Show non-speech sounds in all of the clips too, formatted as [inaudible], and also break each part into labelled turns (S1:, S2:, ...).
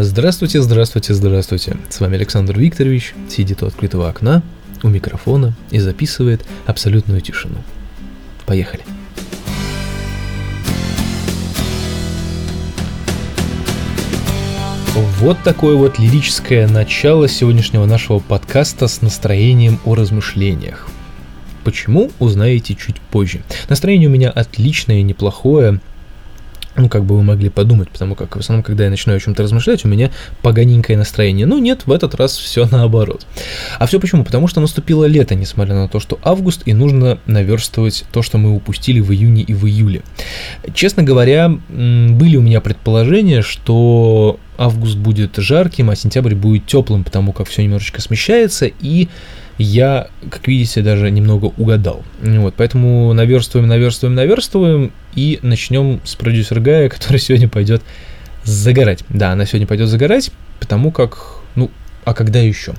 S1: Здравствуйте, здравствуйте, здравствуйте. С вами Александр Викторович, сидит у открытого окна, у микрофона и записывает абсолютную тишину. Поехали. Вот такое вот лирическое начало сегодняшнего нашего подкаста с настроением о размышлениях. Почему, узнаете чуть позже. Настроение у меня отличное, неплохое, ну, как бы вы могли подумать, потому как в основном, когда я начинаю о чем-то размышлять, у меня поганенькое настроение. Ну, нет, в этот раз все [laughs] наоборот. А все почему? Потому что наступило лето, несмотря на то, что август, и нужно наверстывать то, что мы упустили в июне и в июле. Честно говоря, были у меня предположения, что август будет жарким, а сентябрь будет теплым, потому как все немножечко смещается, и я, как видите, даже немного угадал. Вот, поэтому наверстываем, наверстываем, наверстываем, и начнем с продюсера Гая, который [laughs] сегодня пойдет загорать. Да, она сегодня пойдет загорать, потому как, ну, а когда еще?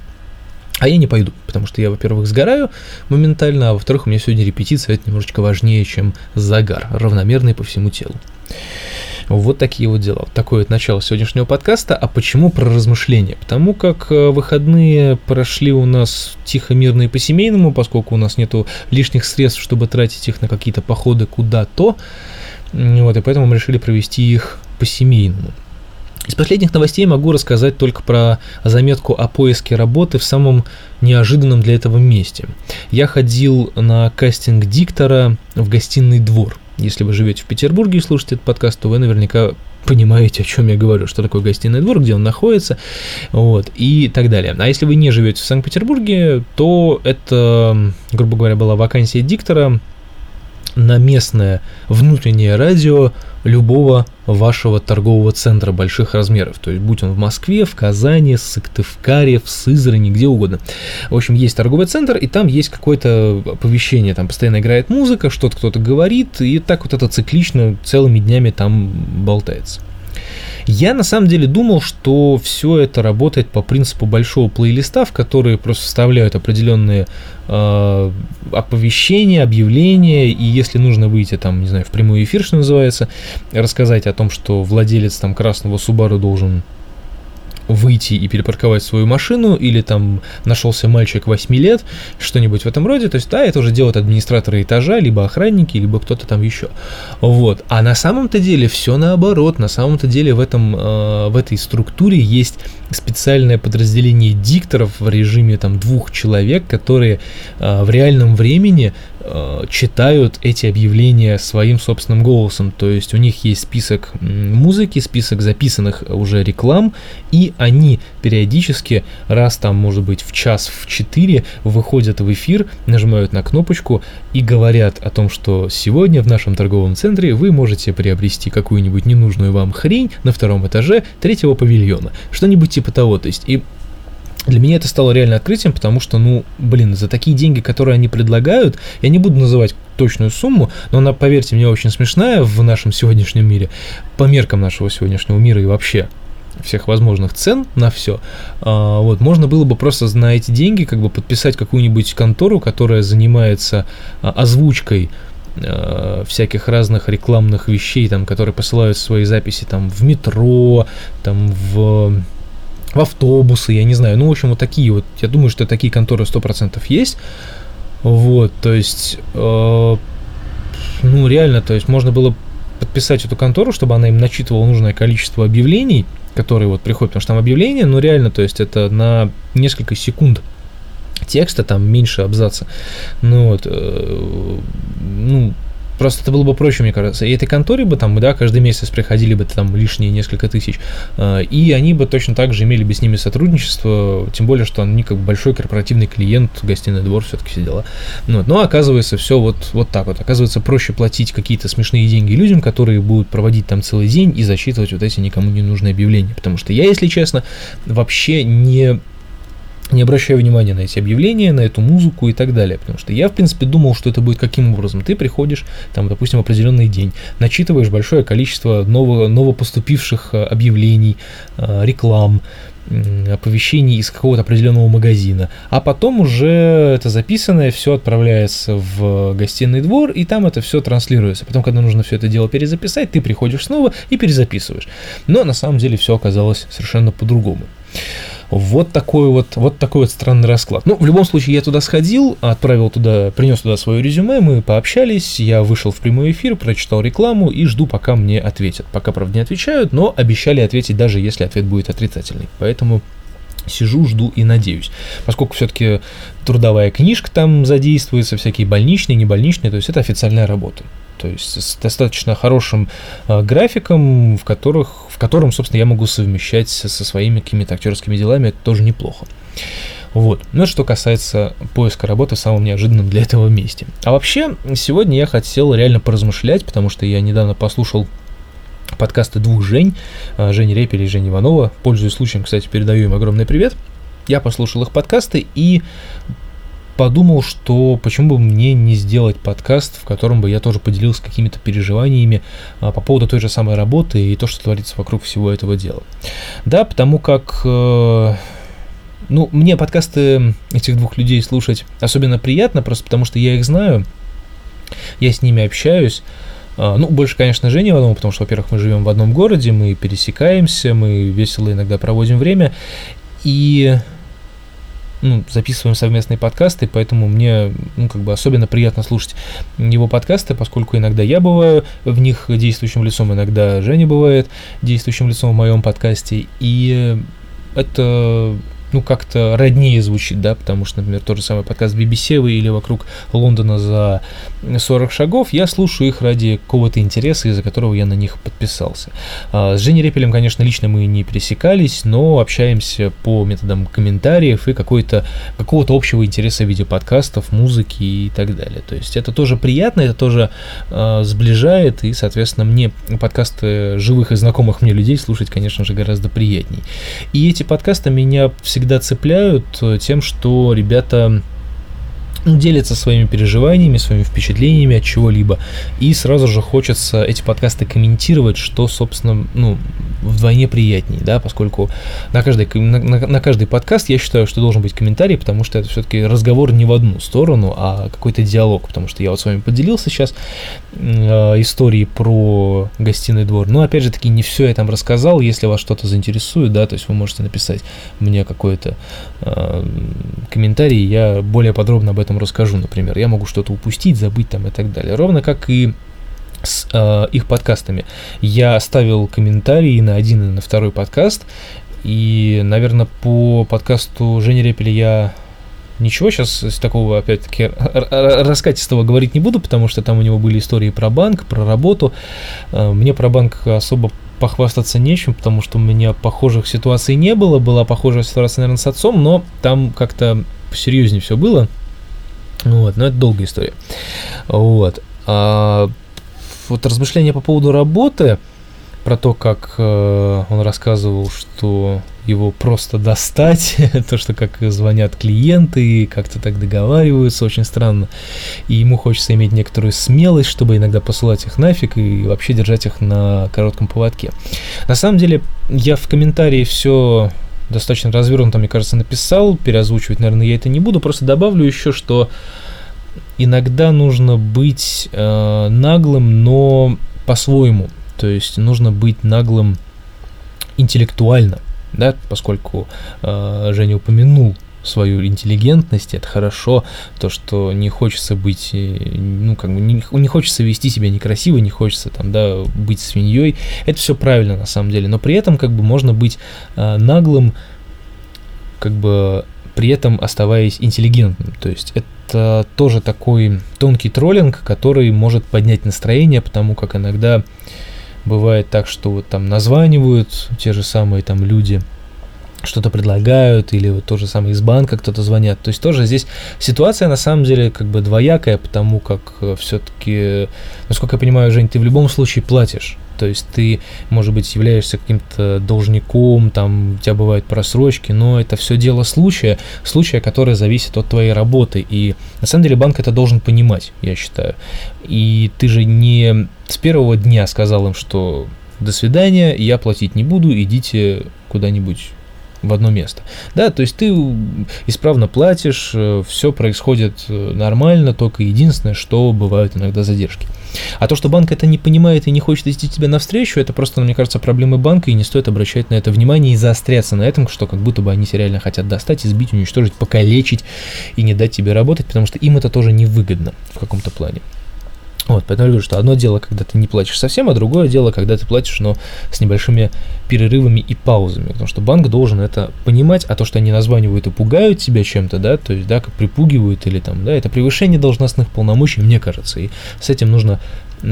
S1: А я не пойду, потому что я, во-первых, сгораю моментально, а во-вторых, у меня сегодня репетиция, это немножечко важнее, чем загар, равномерный по всему телу. Вот такие вот дела. Такое вот начало сегодняшнего подкаста. А почему про размышления? Потому как э, выходные прошли у нас тихо, мирно и по-семейному, поскольку у нас нету лишних средств, чтобы тратить их на какие-то походы куда-то. Вот, и поэтому мы решили провести их по-семейному. Из последних новостей могу рассказать только про заметку о поиске работы в самом неожиданном для этого месте. Я ходил на кастинг диктора в гостиный двор – если вы живете в Петербурге и слушаете этот подкаст, то вы наверняка понимаете, о чем я говорю, что такое гостиный двор, где он находится, вот, и так далее. А если вы не живете в Санкт-Петербурге, то это, грубо говоря, была вакансия диктора на местное внутреннее радио любого вашего торгового центра больших размеров. То есть, будь он в Москве, в Казани, в Сыктывкаре, в Сызрани, где угодно. В общем, есть торговый центр, и там есть какое-то оповещение, там постоянно играет музыка, что-то кто-то говорит, и так вот это циклично целыми днями там болтается. Я на самом деле думал, что все это работает по принципу большого плейлиста, в который просто вставляют определенные э, оповещения, объявления, и если нужно выйти там, не знаю, в прямой эфир, что называется, рассказать о том, что владелец там красного Субару должен выйти и перепарковать свою машину, или там нашелся мальчик 8 лет, что-нибудь в этом роде. То есть, да, это уже делают администраторы этажа, либо охранники, либо кто-то там еще. Вот. А на самом-то деле все наоборот. На самом-то деле в, этом, э, в этой структуре есть специальное подразделение дикторов в режиме там двух человек, которые э, в реальном времени читают эти объявления своим собственным голосом. То есть у них есть список музыки, список записанных уже реклам, и они периодически, раз там, может быть, в час, в четыре, выходят в эфир, нажимают на кнопочку и говорят о том, что сегодня в нашем торговом центре вы можете приобрести какую-нибудь ненужную вам хрень на втором этаже третьего павильона. Что-нибудь типа того. То есть и для меня это стало реально открытием, потому что, ну, блин, за такие деньги, которые они предлагают, я не буду называть точную сумму, но она, поверьте мне, очень смешная в нашем сегодняшнем мире, по меркам нашего сегодняшнего мира и вообще всех возможных цен на все, а, вот, можно было бы просто на эти деньги как бы подписать какую-нибудь контору, которая занимается а, озвучкой а, всяких разных рекламных вещей, там, которые посылают свои записи там в метро, там в в автобусы, я не знаю, ну, в общем, вот такие вот, я думаю, что такие конторы 100% есть, вот, то есть, э, ну, реально, то есть, можно было подписать эту контору, чтобы она им начитывала нужное количество объявлений, которые вот приходят, потому что там объявления, ну, реально, то есть, это на несколько секунд текста, там меньше абзаца, ну, вот, э, ну, Просто это было бы проще, мне кажется. И этой конторе бы там, да, каждый месяц приходили бы там лишние несколько тысяч, а, и они бы точно так же имели бы с ними сотрудничество, тем более, что они как большой корпоративный клиент, гостиный двор, все-таки все дела. Ну, но оказывается, все вот, вот так вот. Оказывается, проще платить какие-то смешные деньги людям, которые будут проводить там целый день и зачитывать вот эти никому не нужные объявления. Потому что я, если честно, вообще не не обращаю внимания на эти объявления, на эту музыку и так далее. Потому что я, в принципе, думал, что это будет каким образом. Ты приходишь, там, допустим, в определенный день, начитываешь большое количество ново, новопоступивших э, объявлений, э, реклам, оповещений из какого-то определенного магазина, а потом уже это записанное все отправляется в гостиный двор, и там это все транслируется. Потом, когда нужно все это дело перезаписать, ты приходишь снова и перезаписываешь. Но на самом деле все оказалось совершенно по-другому. Вот такой вот, вот такой вот странный расклад. Ну, в любом случае, я туда сходил, отправил туда, принес туда свое резюме, мы пообщались, я вышел в прямой эфир, прочитал рекламу и жду, пока мне ответят. Пока, правда, не отвечают, но обещали ответить, даже если ответ будет отрицательный. Поэтому сижу, жду и надеюсь. Поскольку все-таки трудовая книжка там задействуется, всякие больничные, небольничные, то есть это официальная работа. То есть с достаточно хорошим э, графиком, в, которых, в котором, собственно, я могу совмещать со, со своими какими-то актерскими делами, это тоже неплохо. Вот. Ну, что касается поиска работы в самом неожиданном для этого месте. А вообще, сегодня я хотел реально поразмышлять, потому что я недавно послушал подкасты двух Жень, э, Жени Репель и Жени Иванова. Пользуясь случаем, кстати, передаю им огромный привет. Я послушал их подкасты и подумал, что почему бы мне не сделать подкаст, в котором бы я тоже поделился какими-то переживаниями а, по поводу той же самой работы и то, что творится вокруг всего этого дела. Да, потому как... Э, ну, мне подкасты этих двух людей слушать особенно приятно, просто потому что я их знаю, я с ними общаюсь. А, ну, больше, конечно, Женя Иванова, потому что, во-первых, мы живем в одном городе, мы пересекаемся, мы весело иногда проводим время. И ну, записываем совместные подкасты, поэтому мне ну, как бы особенно приятно слушать его подкасты, поскольку иногда я бываю в них действующим лицом, иногда Женя бывает действующим лицом в моем подкасте, и это ну, как-то роднее звучит, да, потому что, например, тот же самый подкаст BBC или «Вокруг Лондона за 40 шагов», я слушаю их ради какого-то интереса, из-за которого я на них подписался. А, с Женей Репелем, конечно, лично мы не пересекались, но общаемся по методам комментариев и какой-то, какого-то общего интереса в виде подкастов, музыки и так далее. То есть это тоже приятно, это тоже э, сближает, и, соответственно, мне подкасты живых и знакомых мне людей слушать, конечно же, гораздо приятней. И эти подкасты меня всегда всегда цепляют э, тем, что ребята делятся своими переживаниями, своими впечатлениями от чего-либо. И сразу же хочется эти подкасты комментировать, что, собственно, ну, вдвойне приятнее, да, поскольку на каждый, на, на каждый подкаст я считаю, что должен быть комментарий, потому что это все-таки разговор не в одну сторону, а какой-то диалог, потому что я вот с вами поделился сейчас э, историей про гостиный двор, но опять же таки не все я там рассказал, если вас что-то заинтересует, да, то есть вы можете написать мне какой-то э, комментарий, я более подробно об этом расскажу, например, я могу что-то упустить, забыть там и так далее, ровно как и с э, их подкастами. Я оставил комментарии на один и на второй подкаст, и, наверное, по подкасту Жени Репеля я ничего сейчас такого, опять-таки, раскатистого говорить не буду, потому что там у него были истории про банк, про работу. Э, мне про банк особо похвастаться нечем, потому что у меня похожих ситуаций не было. Была похожая ситуация, наверное, с отцом, но там как-то серьезнее все было. Вот, но это долгая история. Вот. А вот размышления по поводу работы, про то, как э, он рассказывал, что его просто достать, [laughs] то, что как звонят клиенты, как-то так договариваются, очень странно. И ему хочется иметь некоторую смелость, чтобы иногда посылать их нафиг и вообще держать их на коротком поводке. На самом деле, я в комментарии все достаточно развернуто, мне кажется, написал, переозвучивать, наверное, я это не буду, просто добавлю еще, что иногда нужно быть э, наглым, но по-своему. То есть нужно быть наглым интеллектуально, да, поскольку э, Женя упомянул свою интеллигентность, это хорошо, то, что не хочется быть, э, ну, как бы, не, не хочется вести себя некрасиво, не хочется, там, да, быть свиньей, это все правильно, на самом деле, но при этом, как бы, можно быть э, наглым, как бы, при этом оставаясь интеллигентным, то есть это это тоже такой тонкий троллинг, который может поднять настроение, потому как иногда бывает так, что вот там названивают те же самые там люди что-то предлагают, или вот то же самое из банка кто-то звонят. То есть тоже здесь ситуация на самом деле как бы двоякая, потому как э, все-таки, насколько я понимаю, Жень, ты в любом случае платишь. То есть ты, может быть, являешься каким-то должником, там у тебя бывают просрочки, но это все дело случая, случая, который зависит от твоей работы. И на самом деле банк это должен понимать, я считаю. И ты же не с первого дня сказал им, что до свидания, я платить не буду, идите куда-нибудь в одно место. Да, то есть ты исправно платишь, э, все происходит э, нормально, только единственное, что бывают иногда задержки. А то, что банк это не понимает и не хочет идти тебе навстречу, это просто, мне кажется, проблемы банка, и не стоит обращать на это внимание и заостряться на этом, что как будто бы они реально хотят достать, избить, уничтожить, покалечить и не дать тебе работать, потому что им это тоже невыгодно в каком-то плане. Вот, поэтому я говорю, что одно дело, когда ты не платишь совсем, а другое дело, когда ты платишь, но с небольшими перерывами и паузами, потому что банк должен это понимать, а то, что они названивают и пугают тебя чем-то, да, то есть, да, как припугивают или там, да, это превышение должностных полномочий, мне кажется, и с этим нужно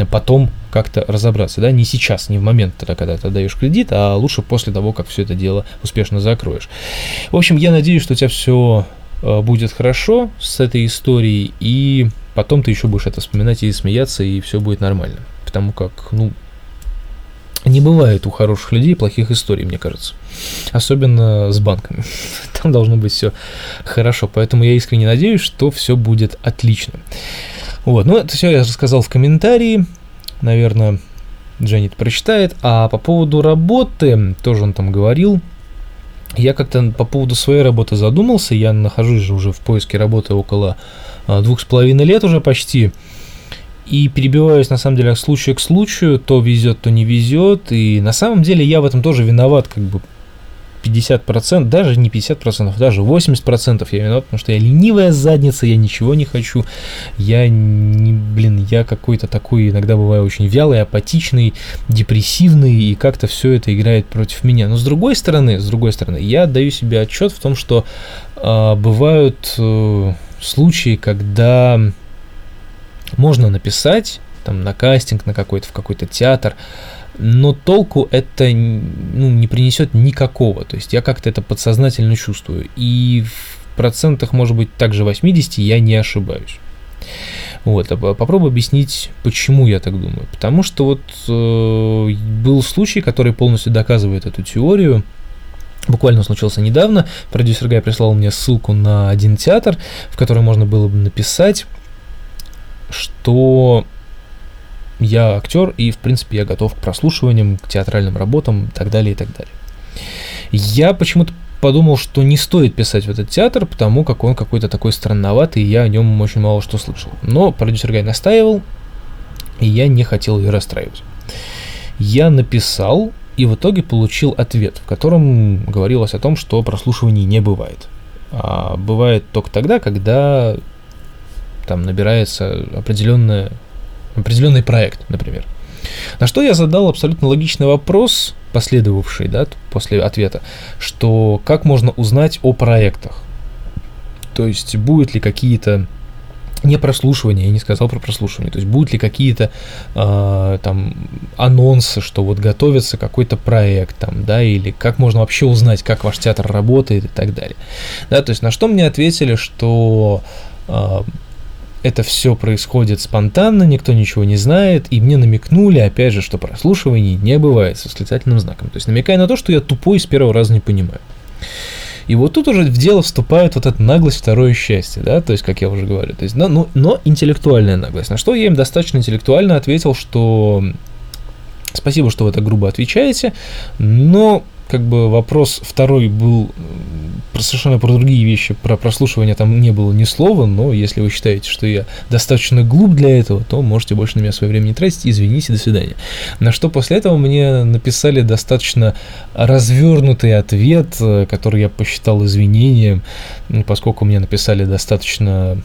S1: потом как-то разобраться, да, не сейчас, не в момент, тогда, когда ты даешь кредит, а лучше после того, как все это дело успешно закроешь. В общем, я надеюсь, что у тебя все э, будет хорошо с этой историей, и потом ты еще будешь это вспоминать и смеяться, и все будет нормально. Потому как, ну, не бывает у хороших людей плохих историй, мне кажется. Особенно с банками. [laughs] Там должно быть все хорошо. Поэтому я искренне надеюсь, что все будет отлично. Вот, ну это все я рассказал в комментарии. Наверное, Дженнит прочитает. А по поводу работы, тоже он там говорил. Я как-то по поводу своей работы задумался. Я нахожусь же уже в поиске работы около а, двух с половиной лет уже почти. И перебиваюсь, на самом деле, от случая к случаю, то везет, то не везет. И на самом деле я в этом тоже виноват, как бы 50%, даже не 50%, даже 80% я виноват, потому что я ленивая задница, я ничего не хочу, я, не, блин, я какой-то такой, иногда бываю очень вялый, апатичный, депрессивный, и как-то все это играет против меня. Но с другой стороны, с другой стороны, я даю себе отчет в том, что э, бывают э, случаи, когда можно написать там на кастинг, на какой-то, в какой-то театр, но толку это ну, не принесет никакого. То есть я как-то это подсознательно чувствую. И в процентах, может быть, также 80 я не ошибаюсь. Вот, а попробую объяснить, почему я так думаю. Потому что вот э, был случай, который полностью доказывает эту теорию. Буквально случился недавно. Продюсер Гай прислал мне ссылку на один театр, в который можно было бы написать, что я актер, и, в принципе, я готов к прослушиваниям, к театральным работам и так далее, и так далее. Я почему-то подумал, что не стоит писать в этот театр, потому как он какой-то такой странноватый, и я о нем очень мало что слышал. Но продюсер Гай настаивал, и я не хотел ее расстраивать. Я написал, и в итоге получил ответ, в котором говорилось о том, что прослушиваний не бывает. А бывает только тогда, когда там набирается определенная определенный проект, например. На что я задал абсолютно логичный вопрос, последовавший да, после ответа, что как можно узнать о проектах? То есть будут ли какие-то не прослушивания, я не сказал про прослушивание, то есть будут ли какие-то э, там анонсы, что вот готовится какой-то проект там, да, или как можно вообще узнать, как ваш театр работает и так далее. Да, то есть на что мне ответили, что э, это все происходит спонтанно, никто ничего не знает, и мне намекнули, опять же, что прослушиваний не бывает с восклицательным знаком. То есть намекая на то, что я тупой с первого раза не понимаю. И вот тут уже в дело вступает вот эта наглость, второе счастье, да, то есть, как я уже говорю, то есть, но, но, но интеллектуальная наглость. На что я им достаточно интеллектуально ответил, что спасибо, что вы так грубо отвечаете, но как бы вопрос второй был про совершенно про другие вещи, про прослушивание там не было ни слова, но если вы считаете, что я достаточно глуп для этого, то можете больше на меня свое время не тратить, извините, до свидания. На что после этого мне написали достаточно развернутый ответ, э, который я посчитал извинением, поскольку мне написали достаточно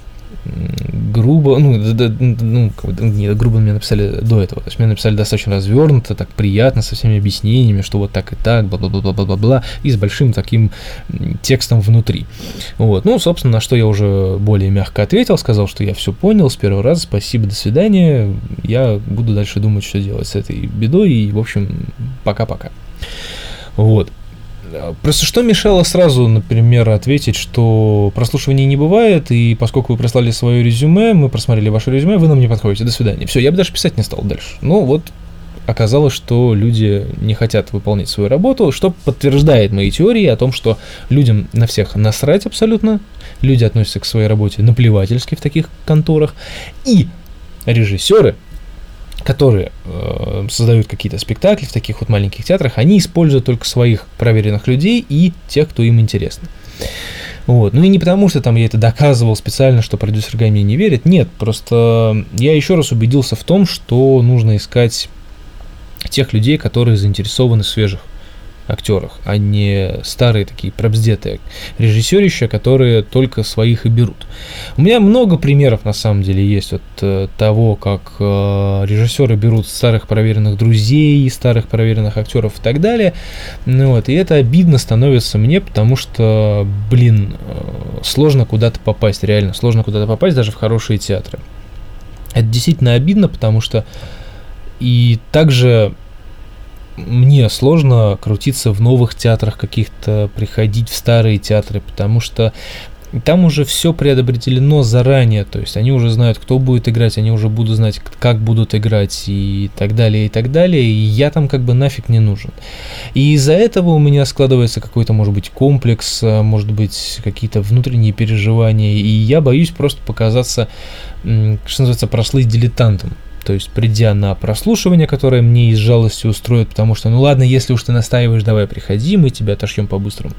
S1: грубо, ну, да, ну не грубо мне написали до этого, то есть мне написали достаточно развернуто, так приятно, со всеми объяснениями, что вот так и так, бла-бла-бла-бла-бла-бла, и с большим таким текстом внутри. Вот, ну, собственно, на что я уже более мягко ответил, сказал, что я все понял с первого раза, спасибо, до свидания, я буду дальше думать, что делать с этой бедой, и, в общем, пока-пока. Вот. Просто что мешало сразу, например, ответить, что прослушивания не бывает, и поскольку вы прислали свое резюме, мы просмотрели ваше резюме, вы нам не подходите, до свидания. Все, я бы даже писать не стал дальше. Ну вот, оказалось, что люди не хотят выполнять свою работу, что подтверждает мои теории о том, что людям на всех насрать абсолютно, люди относятся к своей работе наплевательски в таких конторах, и режиссеры которые э, создают какие-то спектакли в таких вот маленьких театрах, они используют только своих проверенных людей и тех, кто им интересны. Вот. Ну и не потому, что там я это доказывал специально, что продюсер Гай мне не верит. Нет, просто я еще раз убедился в том, что нужно искать тех людей, которые заинтересованы в свежих актерах, а не старые такие пробздетые режиссерища, которые только своих и берут. У меня много примеров на самом деле есть от э, того, как э, режиссеры берут старых проверенных друзей, старых проверенных актеров и так далее. Ну, вот, и это обидно становится мне, потому что, блин, э, сложно куда-то попасть, реально сложно куда-то попасть, даже в хорошие театры. Это действительно обидно, потому что и также мне сложно крутиться в новых театрах каких-то, приходить в старые театры, потому что там уже все предопределено заранее, то есть они уже знают, кто будет играть, они уже будут знать, как будут играть и так далее, и так далее, и я там как бы нафиг не нужен. И из-за этого у меня складывается какой-то, может быть, комплекс, а, может быть, какие-то внутренние переживания, и я боюсь просто показаться, что называется, прослыть дилетантом. То есть, придя на прослушивание, которое мне из жалости устроит, потому что, ну ладно, если уж ты настаиваешь, давай приходи, мы тебя отошьем по-быстрому.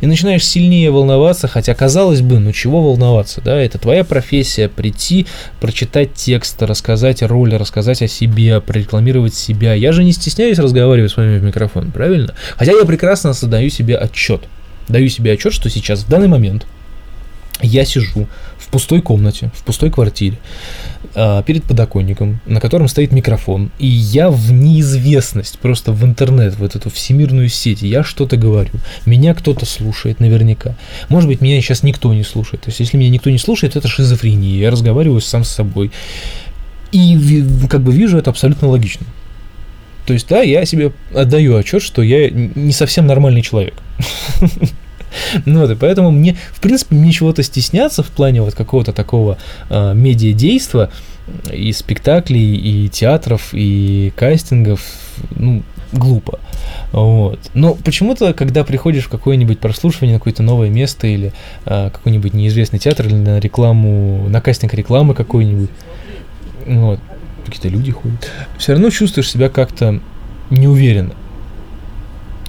S1: И начинаешь сильнее волноваться, хотя, казалось бы, ну чего волноваться, да, это твоя профессия, прийти, прочитать текст, рассказать роль, рассказать о себе, прорекламировать себя. Я же не стесняюсь разговаривать с вами в микрофон, правильно? Хотя я прекрасно создаю себе отчет. Даю себе отчет, что сейчас, в данный момент, я сижу в пустой комнате, в пустой квартире, а, перед подоконником, на котором стоит микрофон, и я в неизвестность, просто в интернет, в эту всемирную сеть, я что-то говорю, меня кто-то слушает наверняка. Может быть, меня сейчас никто не слушает. То есть, если меня никто не слушает, это шизофрения, я разговариваю сам с собой. И как бы вижу это абсолютно логично. То есть, да, я себе отдаю отчет, что я не совсем нормальный человек. [laughs] Ну [laughs] вот, и поэтому мне, в принципе, мне чего-то стесняться в плане вот какого-то такого э, медиадейства и спектаклей, и театров, и кастингов, ну, глупо. Вот. Но почему-то, когда приходишь в какое-нибудь прослушивание на какое-то новое место или а, какой-нибудь неизвестный театр или на рекламу, на кастинг рекламы какой-нибудь, вот, какие-то люди ходят, все равно чувствуешь себя как-то неуверенно.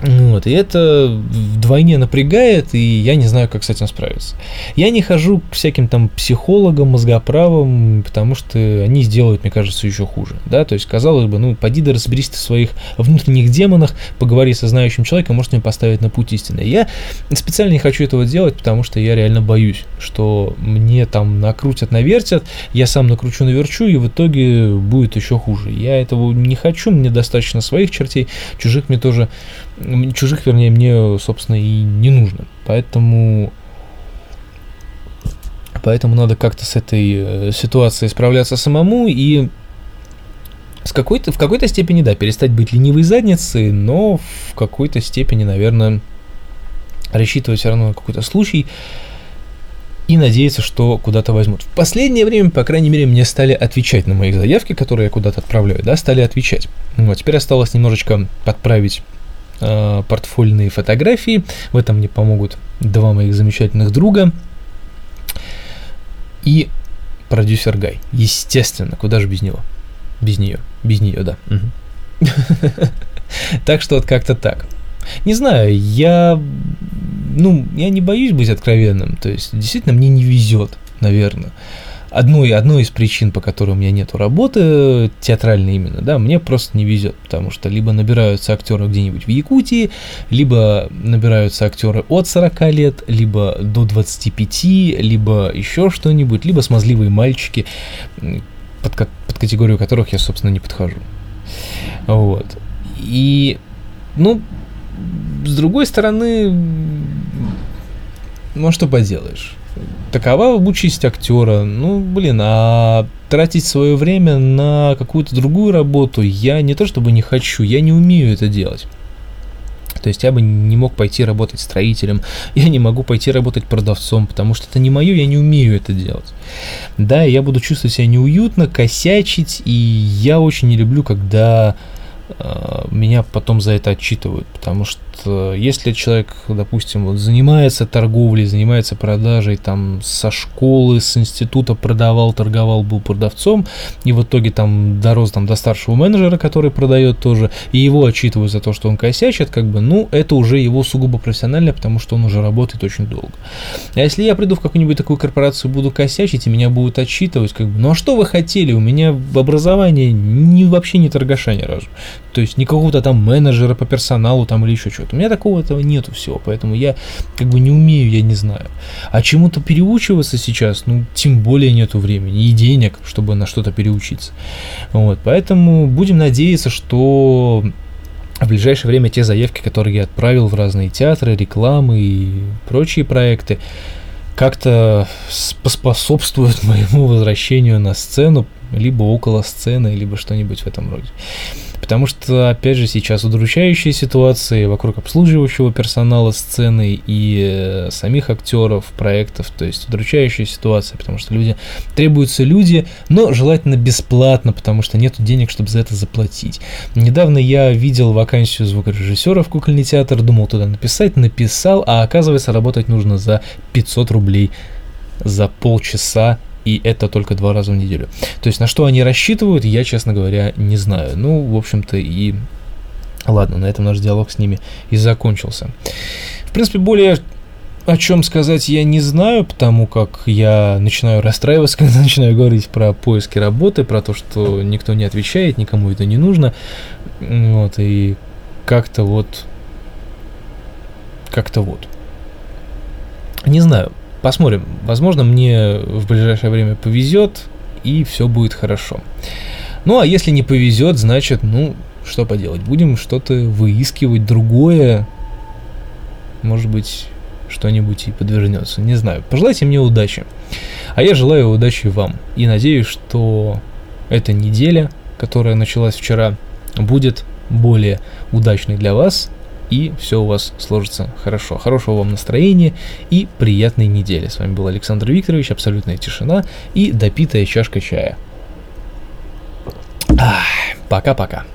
S1: Вот, и это вдвойне напрягает, и я не знаю, как с этим справиться. Я не хожу к всяким там психологам, мозгоправам, потому что они сделают, мне кажется, еще хуже. Да? То есть, казалось бы, ну, поди да разберись в своих внутренних демонах, поговори со знающим человеком, может, мне поставить на путь истины. Я специально не хочу этого делать, потому что я реально боюсь, что мне там накрутят, навертят, я сам накручу, наверчу, и в итоге будет еще хуже. Я этого не хочу, мне достаточно своих чертей, чужих мне тоже чужих, вернее, мне, собственно, и не нужно. Поэтому Поэтому надо как-то с этой э, ситуацией справляться самому и с какой-то, в какой-то степени, да, перестать быть ленивой задницей, но в какой-то степени, наверное, рассчитывать все равно на какой-то случай и надеяться, что куда-то возьмут. В последнее время, по крайней мере, мне стали отвечать на мои заявки, которые я куда-то отправляю, да, стали отвечать. Вот, теперь осталось немножечко подправить э, портфольные фотографии. В этом мне помогут два моих замечательных друга. И продюсер Гай. Естественно, куда же без него? Без нее. Без нее, да. [laughs] Так что вот как-то так. Не знаю, я... Ну, я не боюсь быть откровенным. То есть, действительно, мне не везет, наверное одной, одной из причин, по которой у меня нету работы, театральной именно, да, мне просто не везет, потому что либо набираются актеры где-нибудь в Якутии, либо набираются актеры от 40 лет, либо до 25, либо еще что-нибудь, либо смазливые мальчики, под, под категорию которых я, собственно, не подхожу. Вот. И, ну, с другой стороны, ну, а что поделаешь? такова участь актера. Ну, блин, а тратить свое время на какую-то другую работу я не то чтобы не хочу, я не умею это делать. То есть я бы не мог пойти работать строителем, [laughs] я не могу пойти работать продавцом, потому что это не мое, я не умею это делать. Да, я буду чувствовать себя неуютно, косячить, и я очень не люблю, когда э, меня потом за это отчитывают, потому что если человек, допустим, вот занимается торговлей, занимается продажей, там со школы, с института продавал, торговал, был продавцом, и в итоге там дорос там, до старшего менеджера, который продает тоже, и его отчитывают за то, что он косячит, как бы, ну, это уже его сугубо профессионально, потому что он уже работает очень долго. А если я приду в какую-нибудь такую корпорацию, буду косячить, и меня будут отчитывать, как бы, ну, а что вы хотели? У меня в образовании не, вообще не торгаша ни разу. То есть никакого-то там менеджера по персоналу там или еще что-то. У меня такого этого нету всего, поэтому я как бы не умею, я не знаю. А чему-то переучиваться сейчас, ну, тем более нету времени и денег, чтобы на что-то переучиться. Вот, поэтому будем надеяться, что в ближайшее время те заявки, которые я отправил в разные театры, рекламы и прочие проекты, как-то поспособствуют [laughs] моему возвращению на сцену, либо около сцены, либо что-нибудь в этом роде. Потому что, опять же, сейчас удручающие ситуации вокруг обслуживающего персонала сцены и э, самих актеров, проектов, то есть удручающая ситуация, потому что люди требуются люди, но желательно бесплатно, потому что нет денег, чтобы за это заплатить. Недавно я видел вакансию звукорежиссера в кукольный театр, думал туда написать, написал, а оказывается работать нужно за 500 рублей за полчаса и это только два раза в неделю. То есть на что они рассчитывают, я, честно говоря, не знаю. Ну, в общем-то, и ладно, на этом наш диалог с ними и закончился. В принципе, более о чем сказать я не знаю, потому как я начинаю расстраиваться, [laughs] когда начинаю говорить про поиски работы, про то, что никто не отвечает, никому это не нужно. Вот, и как-то вот... Как-то вот. Не знаю, Посмотрим. Возможно, мне в ближайшее время повезет, и все будет хорошо. Ну, а если не повезет, значит, ну, что поделать, будем что-то выискивать другое. Может быть, что-нибудь и подвернется. Не знаю. Пожелайте мне удачи. А я желаю удачи вам. И надеюсь, что эта неделя, которая началась вчера, будет более удачной для вас и все у вас сложится хорошо. Хорошего вам настроения и приятной недели. С вами был Александр Викторович, абсолютная тишина и допитая чашка чая. Пока-пока.